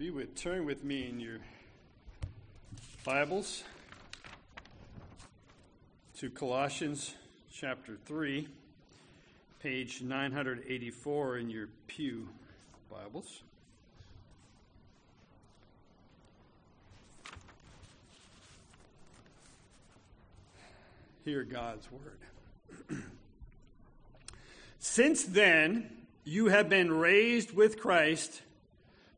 You would turn with me in your Bibles to Colossians chapter 3, page 984 in your Pew Bibles. Hear God's word. Since then, you have been raised with Christ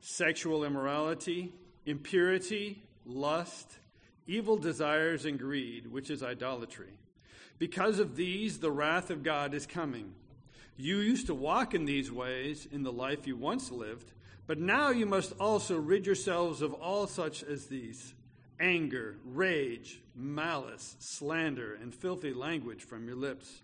sexual immorality, impurity, lust, evil desires, and greed, which is idolatry. Because of these, the wrath of God is coming. You used to walk in these ways in the life you once lived, but now you must also rid yourselves of all such as these anger, rage, malice, slander, and filthy language from your lips.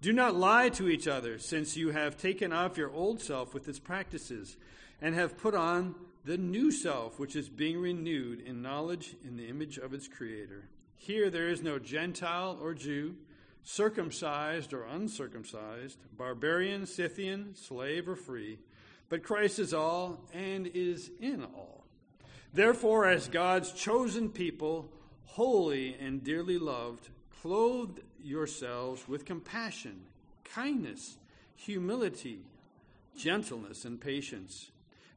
Do not lie to each other, since you have taken off your old self with its practices and have put on the new self, which is being renewed in knowledge in the image of its Creator. Here there is no Gentile or Jew, circumcised or uncircumcised, barbarian, Scythian, slave or free, but Christ is all and is in all. Therefore, as God's chosen people, holy and dearly loved, clothe yourselves with compassion, kindness, humility, gentleness, and patience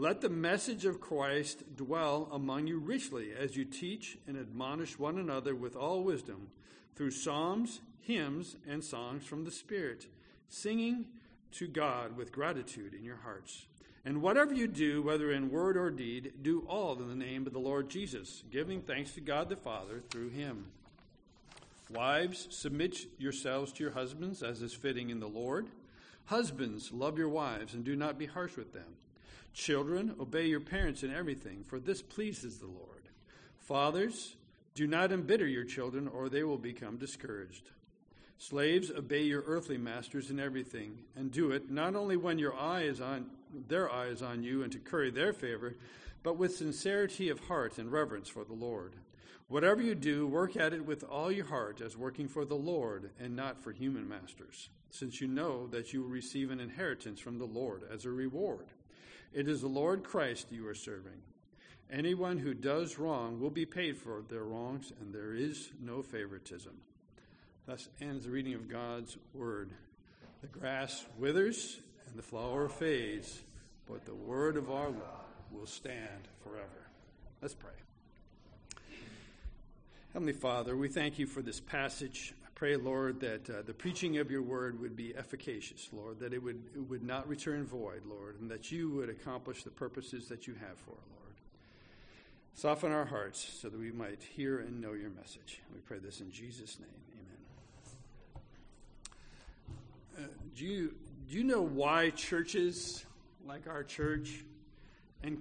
Let the message of Christ dwell among you richly as you teach and admonish one another with all wisdom through psalms, hymns, and songs from the Spirit, singing to God with gratitude in your hearts. And whatever you do, whether in word or deed, do all in the name of the Lord Jesus, giving thanks to God the Father through him. Wives, submit yourselves to your husbands as is fitting in the Lord. Husbands, love your wives and do not be harsh with them. Children, obey your parents in everything, for this pleases the Lord. Fathers, do not embitter your children, or they will become discouraged. Slaves, obey your earthly masters in everything, and do it not only when your eye is on their eye is on you and to curry their favor, but with sincerity of heart and reverence for the Lord. Whatever you do, work at it with all your heart as working for the Lord and not for human masters, since you know that you will receive an inheritance from the Lord as a reward. It is the Lord Christ you are serving. Anyone who does wrong will be paid for their wrongs, and there is no favoritism. Thus ends the reading of God's word. The grass withers and the flower fades, but the word of our God will stand forever. Let's pray. Heavenly Father, we thank you for this passage. Pray, Lord, that uh, the preaching of your word would be efficacious, Lord, that it would, it would not return void, Lord, and that you would accomplish the purposes that you have for it, Lord. Soften our hearts so that we might hear and know your message. We pray this in Jesus' name. Amen. Uh, do, you, do you know why churches like our church and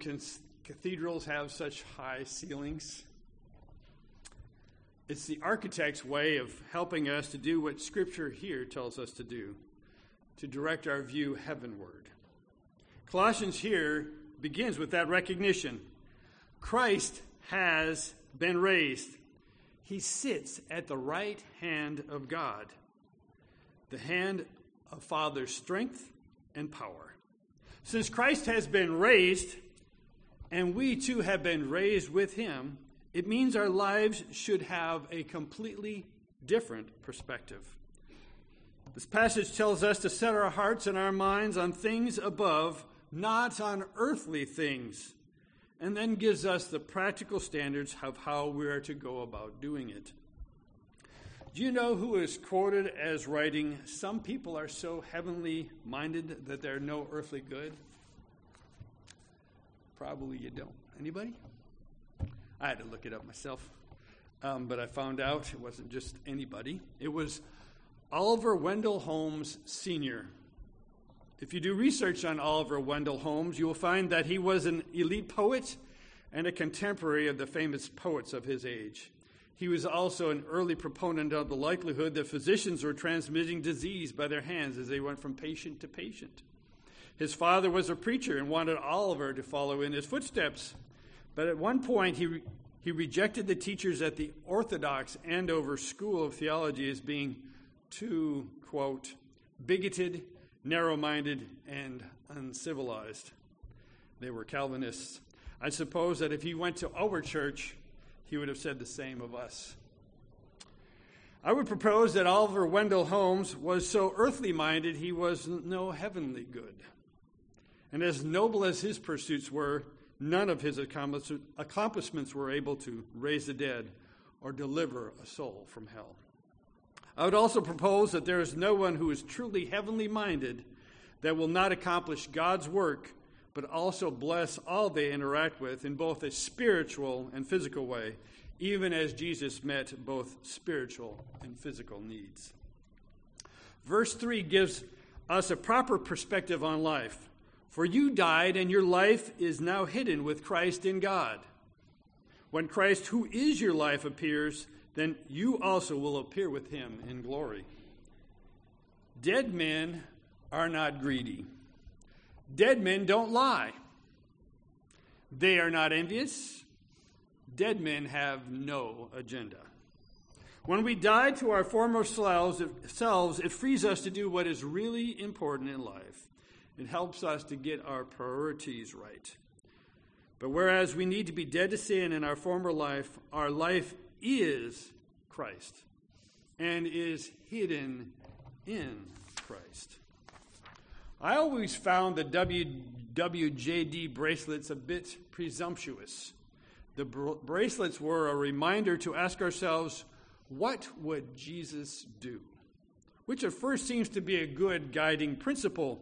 cathedrals have such high ceilings? It's the architect's way of helping us to do what Scripture here tells us to do to direct our view heavenward. Colossians here begins with that recognition Christ has been raised. He sits at the right hand of God, the hand of Father's strength and power. Since Christ has been raised, and we too have been raised with him, it means our lives should have a completely different perspective. This passage tells us to set our hearts and our minds on things above, not on earthly things and then gives us the practical standards of how we are to go about doing it. Do you know who is quoted as writing, Some people are so heavenly minded that they're no earthly good? Probably you don't. Anybody? I had to look it up myself. Um, but I found out it wasn't just anybody. It was Oliver Wendell Holmes Sr. If you do research on Oliver Wendell Holmes, you will find that he was an elite poet and a contemporary of the famous poets of his age. He was also an early proponent of the likelihood that physicians were transmitting disease by their hands as they went from patient to patient. His father was a preacher and wanted Oliver to follow in his footsteps. But at one point, he, he rejected the teachers at the Orthodox Andover School of Theology as being too, quote, bigoted, narrow minded, and uncivilized. They were Calvinists. I suppose that if he went to our church, he would have said the same of us. I would propose that Oliver Wendell Holmes was so earthly minded he was no heavenly good. And as noble as his pursuits were, none of his accomplishments were able to raise the dead or deliver a soul from hell. I would also propose that there is no one who is truly heavenly minded that will not accomplish God's work but also bless all they interact with in both a spiritual and physical way, even as Jesus met both spiritual and physical needs. Verse 3 gives us a proper perspective on life. For you died, and your life is now hidden with Christ in God. When Christ, who is your life, appears, then you also will appear with him in glory. Dead men are not greedy Dead men don't lie. They are not envious. Dead men have no agenda. When we die to our former selves, it frees us to do what is really important in life. It helps us to get our priorities right. But whereas we need to be dead to sin in our former life, our life is Christ and is hidden in Christ. I always found the WWJD bracelets a bit presumptuous. The br- bracelets were a reminder to ask ourselves, what would Jesus do? Which at first seems to be a good guiding principle.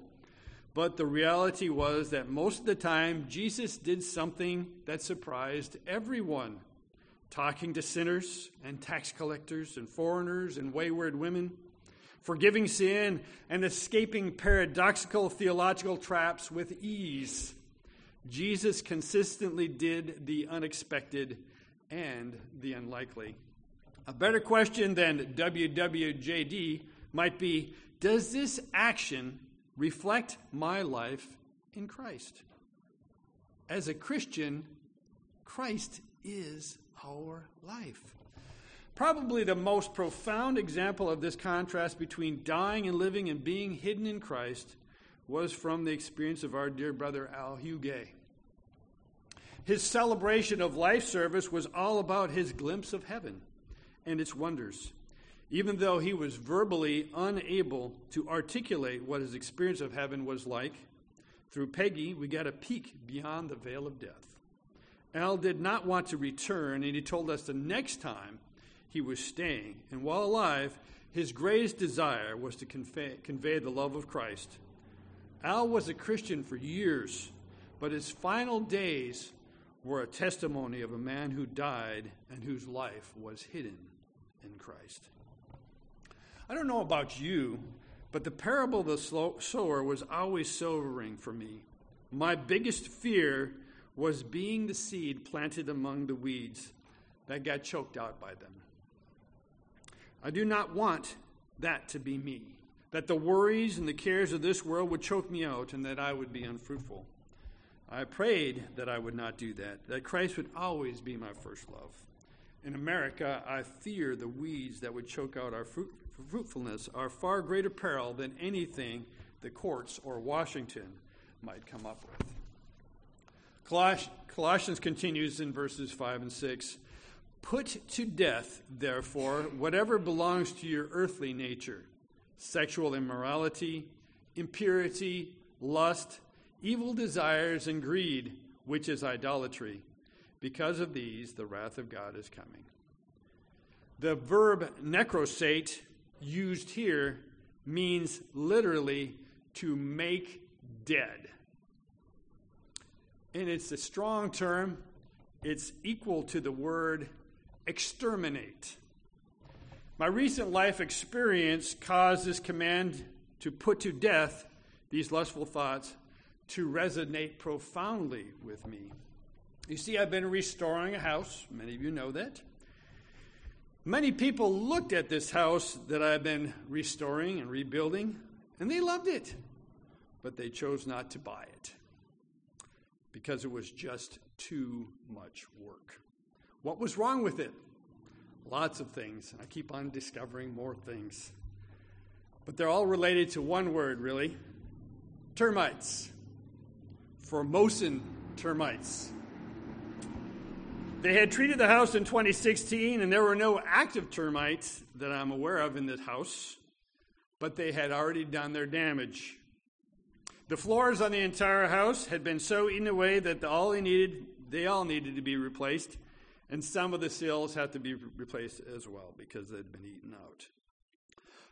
But the reality was that most of the time, Jesus did something that surprised everyone talking to sinners and tax collectors and foreigners and wayward women forgiving sin, and escaping paradoxical theological traps with ease. Jesus consistently did the unexpected and the unlikely. A better question than WWJD might be Does this action reflect my life in Christ? As a Christian, Christ is our life. Probably the most profound example of this contrast between dying and living and being hidden in Christ was from the experience of our dear brother Al Huguet. His celebration of life service was all about his glimpse of heaven and its wonders. Even though he was verbally unable to articulate what his experience of heaven was like, through Peggy, we got a peek beyond the veil of death. Al did not want to return, and he told us the next time he was staying. And while alive, his greatest desire was to convey, convey the love of Christ. Al was a Christian for years, but his final days were a testimony of a man who died and whose life was hidden in Christ. I don't know about you, but the parable of the sower was always sobering for me. My biggest fear was being the seed planted among the weeds that got choked out by them. I do not want that to be me, that the worries and the cares of this world would choke me out and that I would be unfruitful. I prayed that I would not do that, that Christ would always be my first love. In America, I fear the weeds that would choke out our fruit, fruitfulness are far greater peril than anything the courts or Washington might come up with. Colossians continues in verses 5 and 6. Put to death, therefore, whatever belongs to your earthly nature sexual immorality, impurity, lust, evil desires, and greed, which is idolatry. Because of these, the wrath of God is coming. The verb necrosate used here means literally to make dead. And it's a strong term, it's equal to the word exterminate. My recent life experience caused this command to put to death these lustful thoughts to resonate profoundly with me. You see, I've been restoring a house. Many of you know that. Many people looked at this house that I've been restoring and rebuilding, and they loved it, but they chose not to buy it because it was just too much work. What was wrong with it? Lots of things. And I keep on discovering more things. But they're all related to one word, really termites. Formosan termites. They had treated the house in 2016, and there were no active termites that I'm aware of in this house, but they had already done their damage. The floors on the entire house had been so eaten away that all they needed, they all needed to be replaced, and some of the sills had to be replaced as well because they'd been eaten out.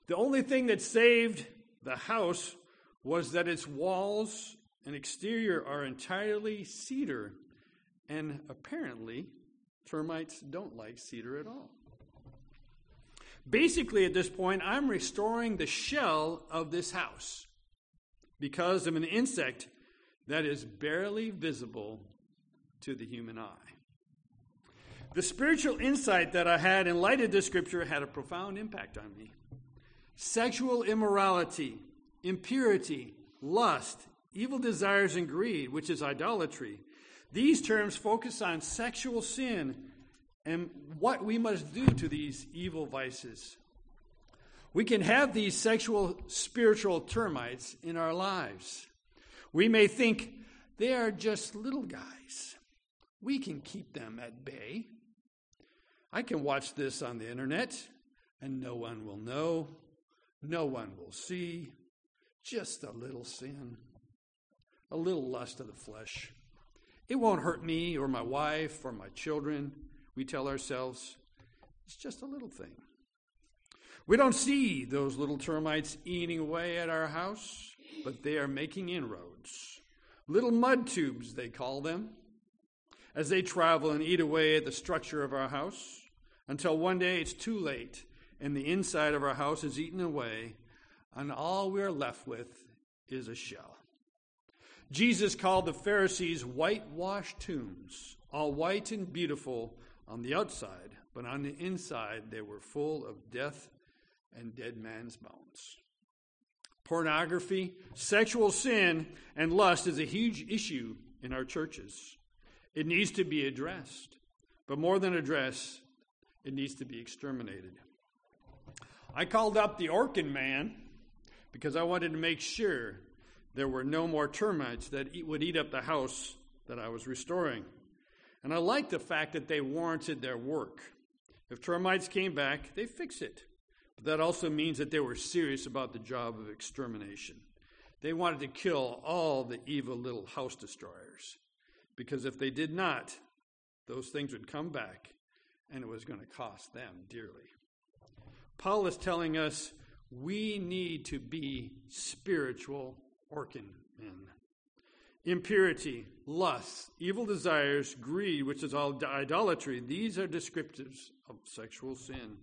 The only thing that saved the house was that its walls and exterior are entirely cedar, and apparently, termites don't like cedar at all. Basically, at this point, I'm restoring the shell of this house because of an insect that is barely visible to the human eye. The spiritual insight that I had in light of this scripture had a profound impact on me. Sexual immorality, impurity, lust, evil desires, and greed, which is idolatry. These terms focus on sexual sin and what we must do to these evil vices. We can have these sexual spiritual termites in our lives. We may think they are just little guys. We can keep them at bay. I can watch this on the internet and no one will know, no one will see. Just a little sin, a little lust of the flesh. It won't hurt me or my wife or my children. We tell ourselves it's just a little thing. We don't see those little termites eating away at our house, but they are making inroads. Little mud tubes, they call them, as they travel and eat away at the structure of our house until one day it's too late and the inside of our house is eaten away, and all we're left with is a shell. Jesus called the Pharisees whitewashed tombs, all white and beautiful on the outside, but on the inside they were full of death and dead man's bones. Pornography, sexual sin, and lust is a huge issue in our churches. It needs to be addressed. But more than addressed, it needs to be exterminated. I called up the Orkin man because I wanted to make sure there were no more termites that would eat up the house that I was restoring. And I liked the fact that they warranted their work. If termites came back, they fix it. But that also means that they were serious about the job of extermination. They wanted to kill all the evil little house destroyers. Because if they did not, those things would come back and it was going to cost them dearly. Paul is telling us we need to be spiritual Orkin men. Impurity, lust, evil desires, greed, which is all idolatry, these are descriptives of sexual sin.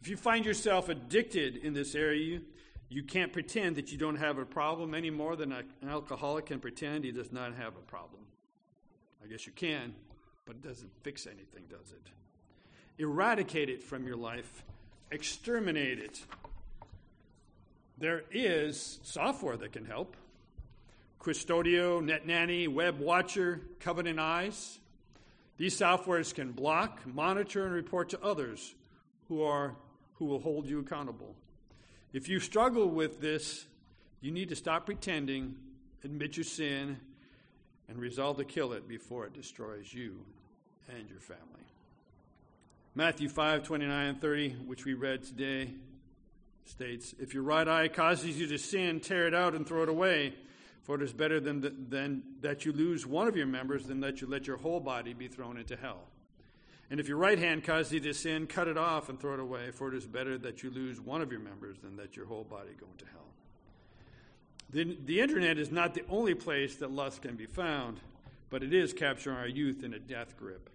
If you find yourself addicted in this area, you can't pretend that you don't have a problem any more than an alcoholic can pretend he does not have a problem. I guess you can, but it doesn't fix anything, does it? eradicate it from your life, exterminate it. There is software that can help. Qustodio, NetNanny, Web Watcher, Covenant Eyes. These softwares can block, monitor, and report to others who are who will hold you accountable. If you struggle with this, you need to stop pretending, admit your sin, and resolve to kill it before it destroys you and your family. Matthew 5 29 and 30, which we read today, states If your right eye causes you to sin, tear it out and throw it away. For it is better than, than that you lose one of your members than that you let your whole body be thrown into hell. And if your right hand causes you to sin, cut it off and throw it away, for it is better that you lose one of your members than that your whole body go into hell. The, the internet is not the only place that lust can be found, but it is capturing our youth in a death grip,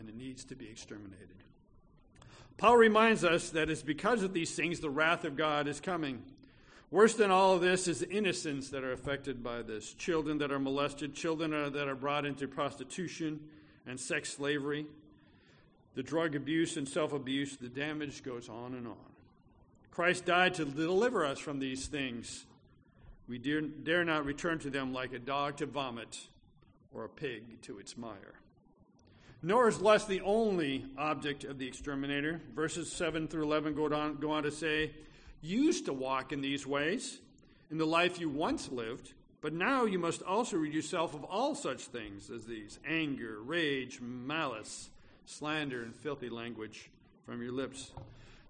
and it needs to be exterminated. Paul reminds us that it's because of these things the wrath of God is coming. Worse than all of this is the innocents that are affected by this children that are molested, children that are brought into prostitution and sex slavery, the drug abuse and self abuse. The damage goes on and on. Christ died to deliver us from these things. We dare, dare not return to them like a dog to vomit or a pig to its mire. Nor is lust the only object of the exterminator. Verses 7 through 11 go on, go on to say, Used to walk in these ways in the life you once lived, but now you must also rid yourself of all such things as these anger, rage, malice, slander, and filthy language from your lips.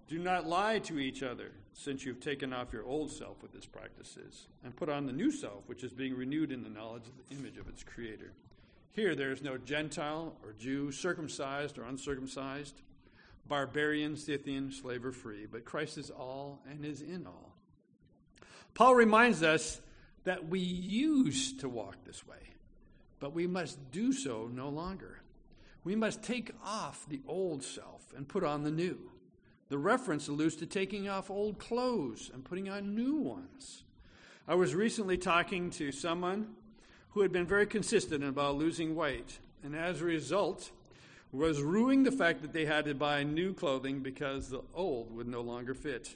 Do not lie to each other, since you've taken off your old self with its practices, and put on the new self, which is being renewed in the knowledge of the image of its Creator. Here there is no Gentile or Jew, circumcised or uncircumcised, barbarian, Scythian, slave or free, but Christ is all and is in all. Paul reminds us that we used to walk this way, but we must do so no longer. We must take off the old self and put on the new. The reference alludes to taking off old clothes and putting on new ones. I was recently talking to someone who had been very consistent about losing weight, and as a result, was ruining the fact that they had to buy new clothing because the old would no longer fit.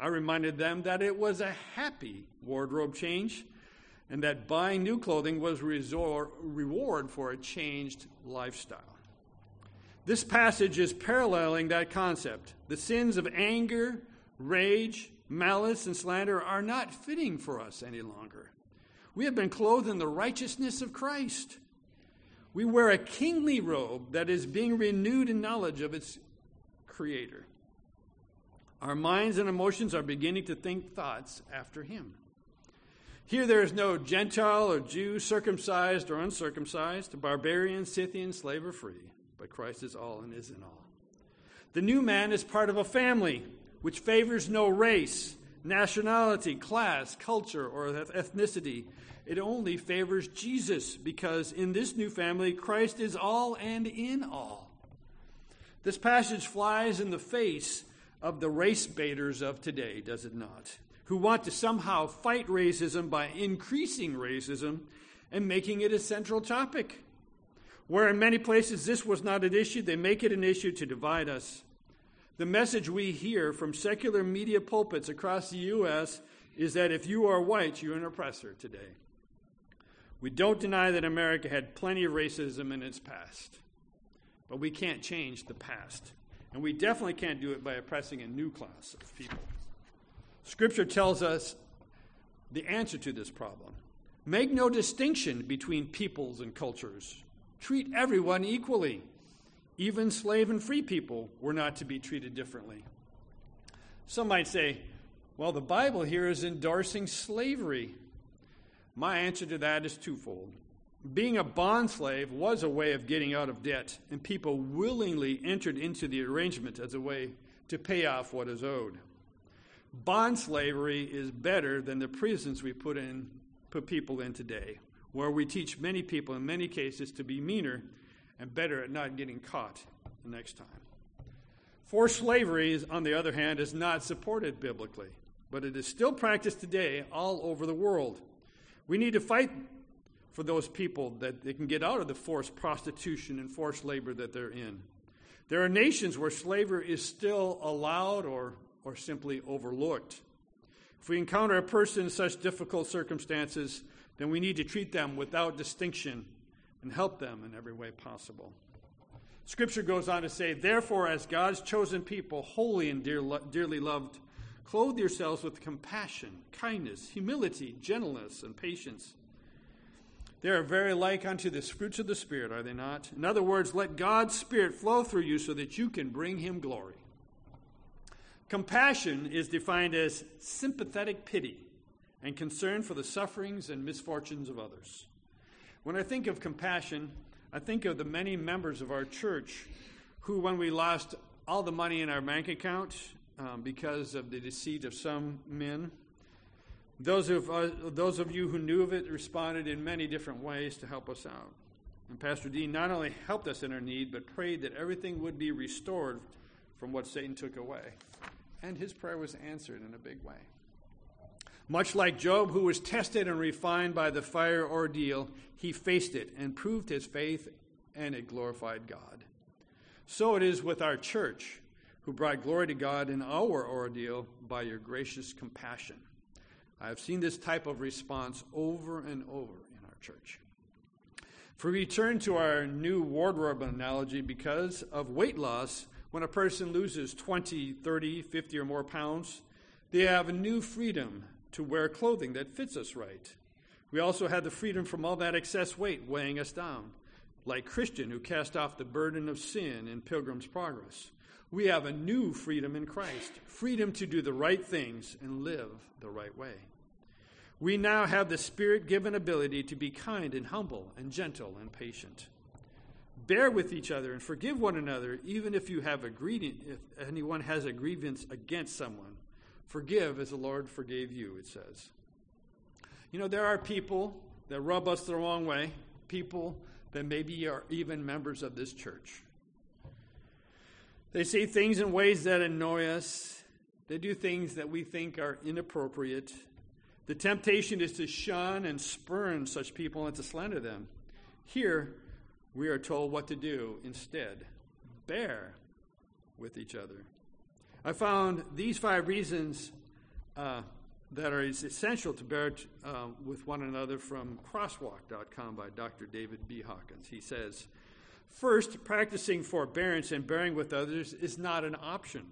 I reminded them that it was a happy wardrobe change and that buying new clothing was reward for a changed lifestyle. This passage is paralleling that concept. The sins of anger, rage, malice, and slander are not fitting for us any longer. We have been clothed in the righteousness of Christ. We wear a kingly robe that is being renewed in knowledge of its Creator. Our minds and emotions are beginning to think thoughts after Him. Here there is no Gentile or Jew, circumcised or uncircumcised, barbarian, Scythian, slave or free, but Christ is all and is in all. The new man is part of a family which favors no race, nationality, class, culture, or ethnicity. It only favors Jesus because in this new family, Christ is all and in all. This passage flies in the face of the race baiters of today, does it not? Who want to somehow fight racism by increasing racism and making it a central topic. Where in many places this was not an issue, they make it an issue to divide us. The message we hear from secular media pulpits across the U.S. is that if you are white, you're an oppressor today. We don't deny that America had plenty of racism in its past, but we can't change the past. And we definitely can't do it by oppressing a new class of people. Scripture tells us the answer to this problem. Make no distinction between peoples and cultures. Treat everyone equally. Even slave and free people were not to be treated differently. Some might say, well, the Bible here is endorsing slavery. My answer to that is twofold. Being a bond slave was a way of getting out of debt, and people willingly entered into the arrangement as a way to pay off what is owed. Bond slavery is better than the prisons we put in put people in today, where we teach many people in many cases to be meaner and better at not getting caught the next time. Forced slavery, on the other hand, is not supported biblically, but it is still practiced today all over the world. We need to fight for those people that they can get out of the forced prostitution and forced labor that they're in. There are nations where slavery is still allowed or, or simply overlooked. If we encounter a person in such difficult circumstances, then we need to treat them without distinction and help them in every way possible. Scripture goes on to say, Therefore, as God's chosen people, holy and dear, dearly loved, clothe yourselves with compassion, kindness, humility, gentleness, and patience. They are very like unto the fruits of the Spirit, are they not? In other words, let God's Spirit flow through you so that you can bring Him glory. Compassion is defined as sympathetic pity and concern for the sufferings and misfortunes of others. When I think of compassion, I think of the many members of our church who, when we lost all the money in our bank account um, because of the deceit of some men, those of, uh, those of you who knew of it responded in many different ways to help us out. And Pastor Dean not only helped us in our need, but prayed that everything would be restored from what Satan took away. And his prayer was answered in a big way. Much like Job, who was tested and refined by the fire ordeal, he faced it and proved his faith, and it glorified God. So it is with our church, who brought glory to God in our ordeal by your gracious compassion. I have seen this type of response over and over in our church. For we return to our new wardrobe analogy because of weight loss, when a person loses 20, 30, 50 or more pounds, they have a new freedom to wear clothing that fits us right. We also have the freedom from all that excess weight weighing us down, like Christian who cast off the burden of sin in Pilgrim's Progress. We have a new freedom in Christ freedom to do the right things and live the right way. We now have the Spirit given ability to be kind and humble and gentle and patient. Bear with each other and forgive one another, even if you have a grievance, if anyone has a grievance against someone. Forgive as the Lord forgave you, it says. You know, there are people that rub us the wrong way, people that maybe are even members of this church. They say things in ways that annoy us. They do things that we think are inappropriate. The temptation is to shun and spurn such people and to slander them. Here, we are told what to do instead bear with each other. I found these five reasons uh, that are essential to bear t- uh, with one another from crosswalk.com by Dr. David B. Hawkins. He says, First, practicing forbearance and bearing with others is not an option.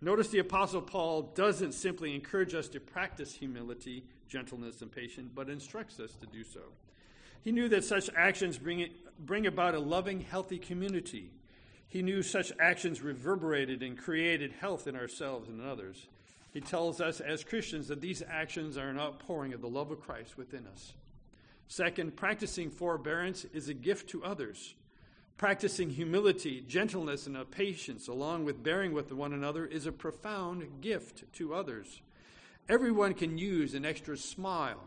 Notice the Apostle Paul doesn't simply encourage us to practice humility, gentleness, and patience, but instructs us to do so. He knew that such actions bring, it, bring about a loving, healthy community. He knew such actions reverberated and created health in ourselves and in others. He tells us as Christians that these actions are an outpouring of the love of Christ within us. Second, practicing forbearance is a gift to others. Practicing humility, gentleness, and patience, along with bearing with one another, is a profound gift to others. Everyone can use an extra smile,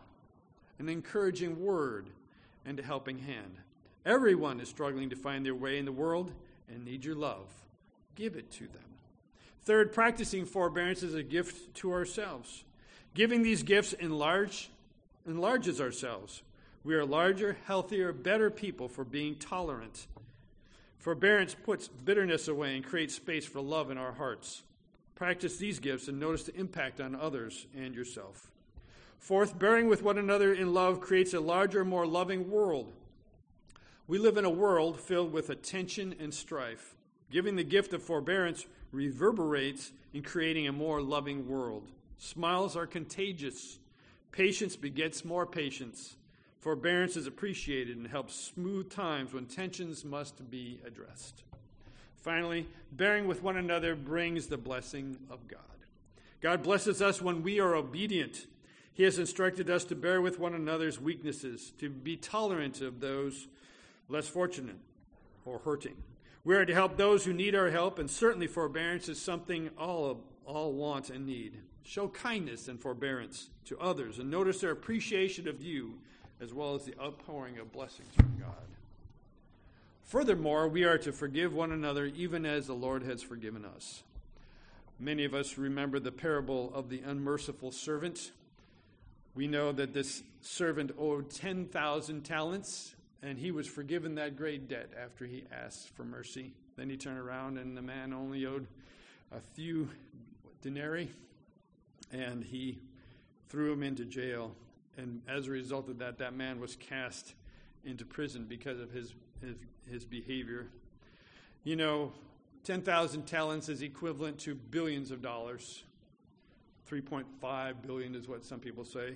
an encouraging word, and a helping hand. Everyone is struggling to find their way in the world and need your love. Give it to them. Third, practicing forbearance is a gift to ourselves. Giving these gifts enlarge, enlarges ourselves. We are larger, healthier, better people for being tolerant Forbearance puts bitterness away and creates space for love in our hearts. Practice these gifts and notice the impact on others and yourself. Fourth, bearing with one another in love creates a larger, more loving world. We live in a world filled with attention and strife. Giving the gift of forbearance reverberates in creating a more loving world. Smiles are contagious. Patience begets more patience. Forbearance is appreciated and helps smooth times when tensions must be addressed. Finally, bearing with one another brings the blessing of God. God blesses us when we are obedient. He has instructed us to bear with one another's weaknesses, to be tolerant of those less fortunate or hurting. We are to help those who need our help, and certainly forbearance is something all, all want and need. Show kindness and forbearance to others, and notice their appreciation of you as well as the outpouring of blessings from God. Furthermore, we are to forgive one another even as the Lord has forgiven us. Many of us remember the parable of the unmerciful servant. We know that this servant owed 10,000 talents, and he was forgiven that great debt after he asked for mercy. Then he turned around, and the man only owed a few denarii, and he threw him into jail and as a result of that, that man was cast into prison because of his, his, his behavior. You know, 10,000 talents is equivalent to billions of dollars. 3.5 billion is what some people say.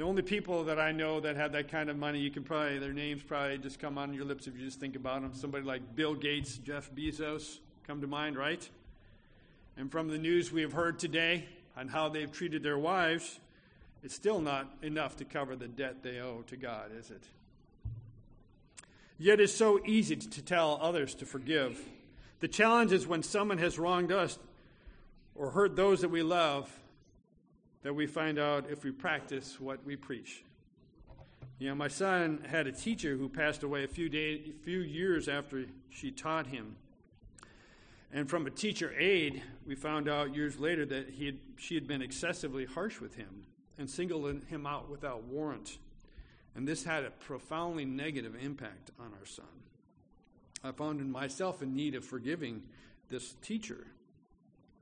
The only people that I know that have that kind of money, you can probably, their names probably just come on your lips if you just think about them. Somebody like Bill Gates, Jeff Bezos come to mind, right? And from the news we have heard today on how they've treated their wives, it's still not enough to cover the debt they owe to God, is it? Yet it's so easy to tell others to forgive. The challenge is when someone has wronged us or hurt those that we love, that we find out if we practice what we preach. You know, my son had a teacher who passed away a few days, a few years after she taught him. And from a teacher aide, we found out years later that he had, she had been excessively harsh with him and singled him out without warrant. And this had a profoundly negative impact on our son. I found myself in need of forgiving this teacher,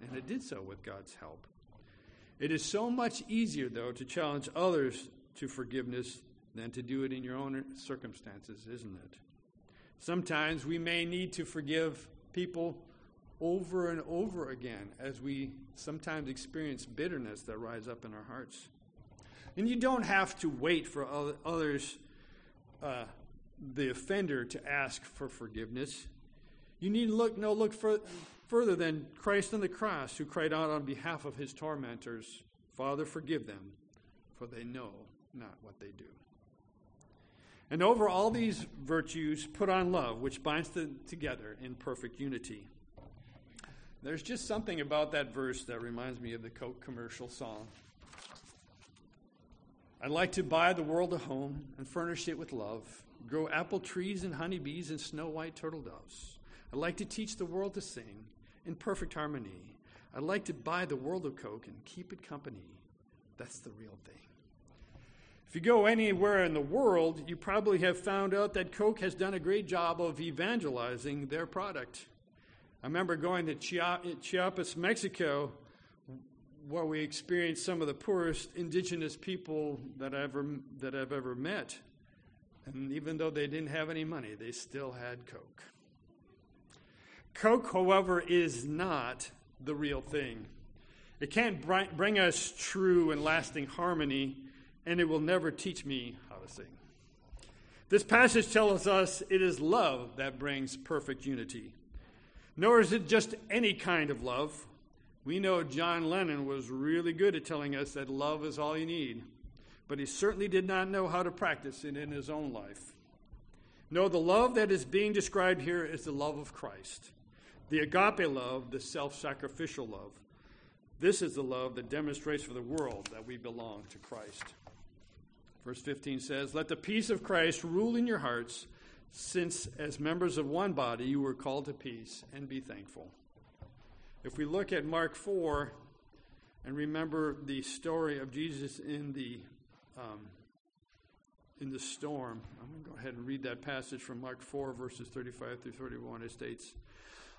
and I did so with God's help. It is so much easier, though, to challenge others to forgiveness than to do it in your own circumstances, isn't it? Sometimes we may need to forgive people over and over again as we sometimes experience bitterness that rise up in our hearts. And you don't have to wait for others, uh, the offender, to ask for forgiveness. You need to look no look for, further than Christ on the cross, who cried out on behalf of his tormentors, Father, forgive them, for they know not what they do. And over all these virtues, put on love, which binds them together in perfect unity. There's just something about that verse that reminds me of the Coke commercial song. I'd like to buy the world a home and furnish it with love, grow apple trees and honeybees and snow white turtle doves. I'd like to teach the world to sing in perfect harmony. I'd like to buy the world of Coke and keep it company. That's the real thing. If you go anywhere in the world, you probably have found out that Coke has done a great job of evangelizing their product. I remember going to Chiapas, Mexico, where we experienced some of the poorest indigenous people that I ever that I've ever met. And even though they didn't have any money, they still had Coke. Coke, however, is not the real thing. It can't bring us true and lasting harmony, and it will never teach me how to sing. This passage tells us it is love that brings perfect unity. Nor is it just any kind of love. We know John Lennon was really good at telling us that love is all you need, but he certainly did not know how to practice it in his own life. No, the love that is being described here is the love of Christ, the agape love, the self sacrificial love. This is the love that demonstrates for the world that we belong to Christ. Verse 15 says, Let the peace of Christ rule in your hearts since as members of one body you were called to peace, and be thankful. If we look at Mark 4 and remember the story of Jesus in the um, in the storm, I'm going to go ahead and read that passage from Mark 4, verses 35 through 31. It states,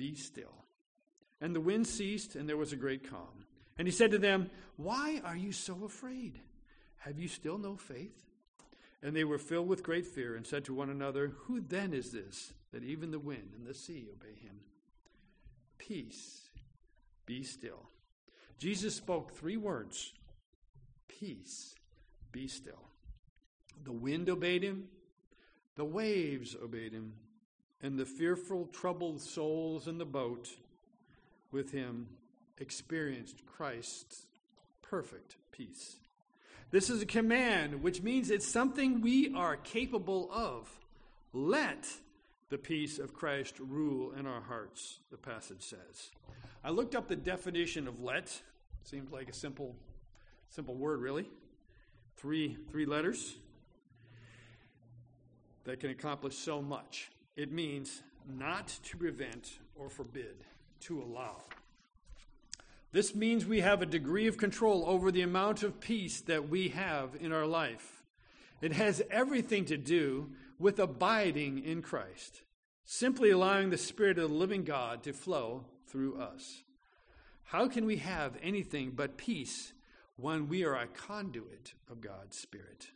be still. And the wind ceased, and there was a great calm. And he said to them, Why are you so afraid? Have you still no faith? And they were filled with great fear and said to one another, Who then is this that even the wind and the sea obey him? Peace, be still. Jesus spoke three words Peace, be still. The wind obeyed him, the waves obeyed him, and the fearful, troubled souls in the boat with him experienced Christ's perfect peace. This is a command, which means it's something we are capable of. Let the peace of Christ rule in our hearts, the passage says. I looked up the definition of let. Seems like a simple, simple word, really. Three, three letters that can accomplish so much. It means not to prevent or forbid, to allow. This means we have a degree of control over the amount of peace that we have in our life. It has everything to do with abiding in Christ, simply allowing the Spirit of the living God to flow through us. How can we have anything but peace when we are a conduit of God's Spirit?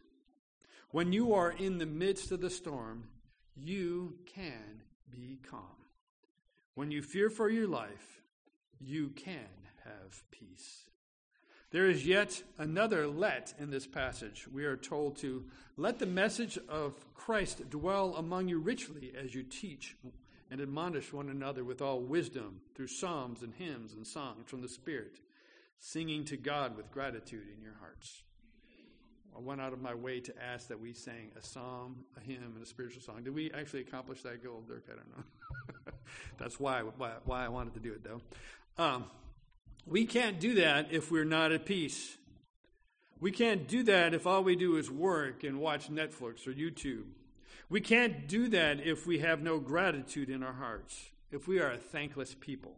When you are in the midst of the storm, you can be calm. when you fear for your life, you can have peace. There is yet another let in this passage. We are told to let the message of Christ dwell among you richly as you teach and admonish one another with all wisdom through psalms and hymns and songs from the Spirit, singing to God with gratitude in your hearts. I went out of my way to ask that we sang a psalm, a hymn, and a spiritual song. Did we actually accomplish that goal, Dirk? I don't know. That's why, why, why I wanted to do it, though. Um, we can't do that if we're not at peace. We can't do that if all we do is work and watch Netflix or YouTube. We can't do that if we have no gratitude in our hearts, if we are a thankless people.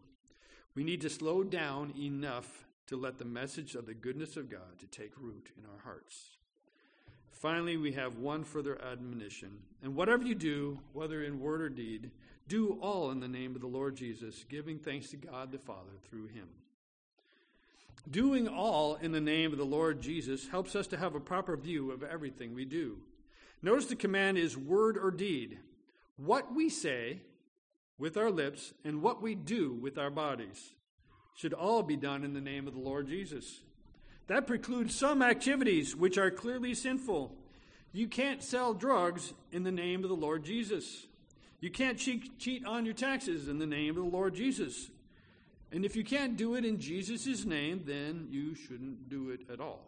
We need to slow down enough to let the message of the goodness of God to take root in our hearts. Finally, we have one further admonition. And whatever you do, whether in word or deed, do all in the name of the Lord Jesus, giving thanks to God the Father through him. Doing all in the name of the Lord Jesus helps us to have a proper view of everything we do. Notice the command is word or deed. What we say with our lips and what we do with our bodies should all be done in the name of the Lord Jesus. That precludes some activities which are clearly sinful. You can't sell drugs in the name of the Lord Jesus. You can't cheat, cheat on your taxes in the name of the Lord Jesus. And if you can't do it in Jesus' name, then you shouldn't do it at all.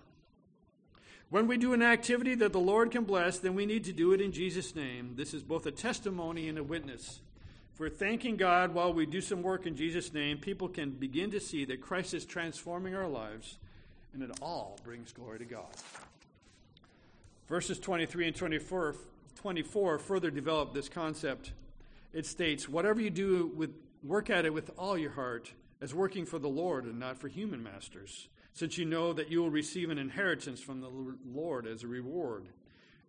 When we do an activity that the Lord can bless, then we need to do it in Jesus' name. This is both a testimony and a witness. If we're thanking God while we do some work in Jesus' name, people can begin to see that Christ is transforming our lives, and it all brings glory to God. Verses 23 and 24, 24 further develop this concept. It states, Whatever you do, with, work at it with all your heart as working for the Lord and not for human masters, since you know that you will receive an inheritance from the Lord as a reward.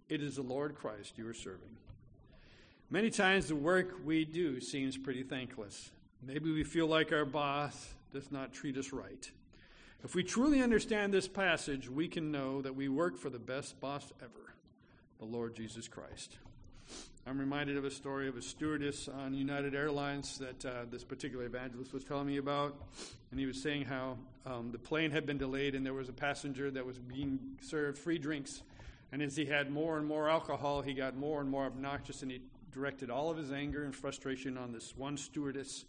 It is the Lord Christ you are serving. Many times the work we do seems pretty thankless. Maybe we feel like our boss does not treat us right. If we truly understand this passage, we can know that we work for the best boss ever, the Lord Jesus Christ. I'm reminded of a story of a stewardess on United Airlines that uh, this particular evangelist was telling me about. And he was saying how um, the plane had been delayed and there was a passenger that was being served free drinks. And as he had more and more alcohol, he got more and more obnoxious and he directed all of his anger and frustration on this one stewardess.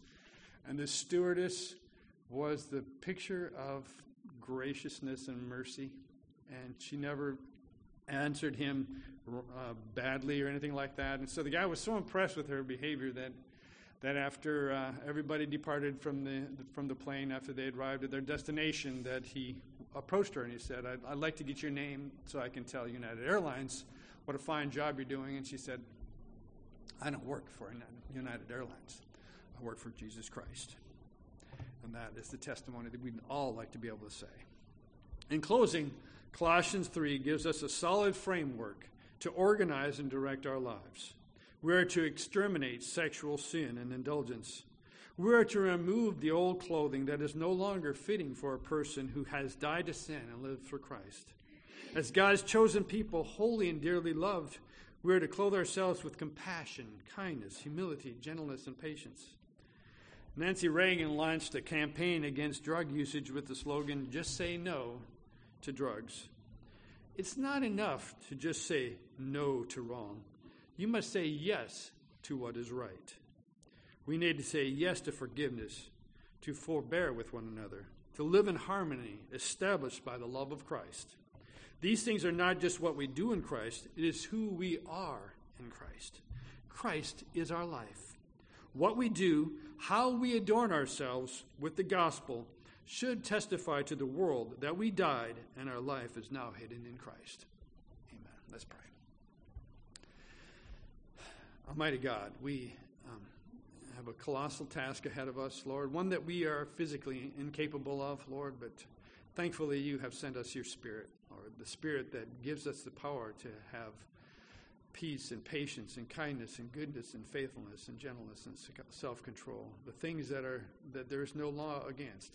And this stewardess was the picture of graciousness and mercy. And she never answered him uh, badly or anything like that. And so the guy was so impressed with her behavior that that after uh, everybody departed from the from the plane after they arrived at their destination, that he approached her and he said, I'd, "I'd like to get your name so I can tell United Airlines what a fine job you're doing." And she said, "I don't work for United Airlines. I work for Jesus Christ." And that is the testimony that we'd all like to be able to say. In closing, Colossians 3 gives us a solid framework to organize and direct our lives. We are to exterminate sexual sin and indulgence. We are to remove the old clothing that is no longer fitting for a person who has died to sin and lived for Christ. As God's chosen people, holy and dearly loved, we are to clothe ourselves with compassion, kindness, humility, gentleness, and patience. Nancy Reagan launched a campaign against drug usage with the slogan, Just Say No to Drugs. It's not enough to just say no to wrong. You must say yes to what is right. We need to say yes to forgiveness, to forbear with one another, to live in harmony established by the love of Christ. These things are not just what we do in Christ, it is who we are in Christ. Christ is our life. What we do, how we adorn ourselves with the gospel, should testify to the world that we died and our life is now hidden in Christ. Amen. Let's pray. Almighty God, we um, have a colossal task ahead of us, Lord, one that we are physically incapable of, Lord, but thankfully you have sent us your Spirit, Lord, the Spirit that gives us the power to have peace and patience and kindness and goodness and faithfulness and gentleness and self-control, the things that are that there is no law against.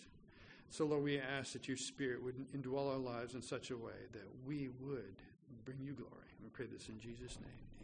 So, Lord, we ask that your Spirit would indwell our lives in such a way that we would bring you glory. We pray this in Jesus' name.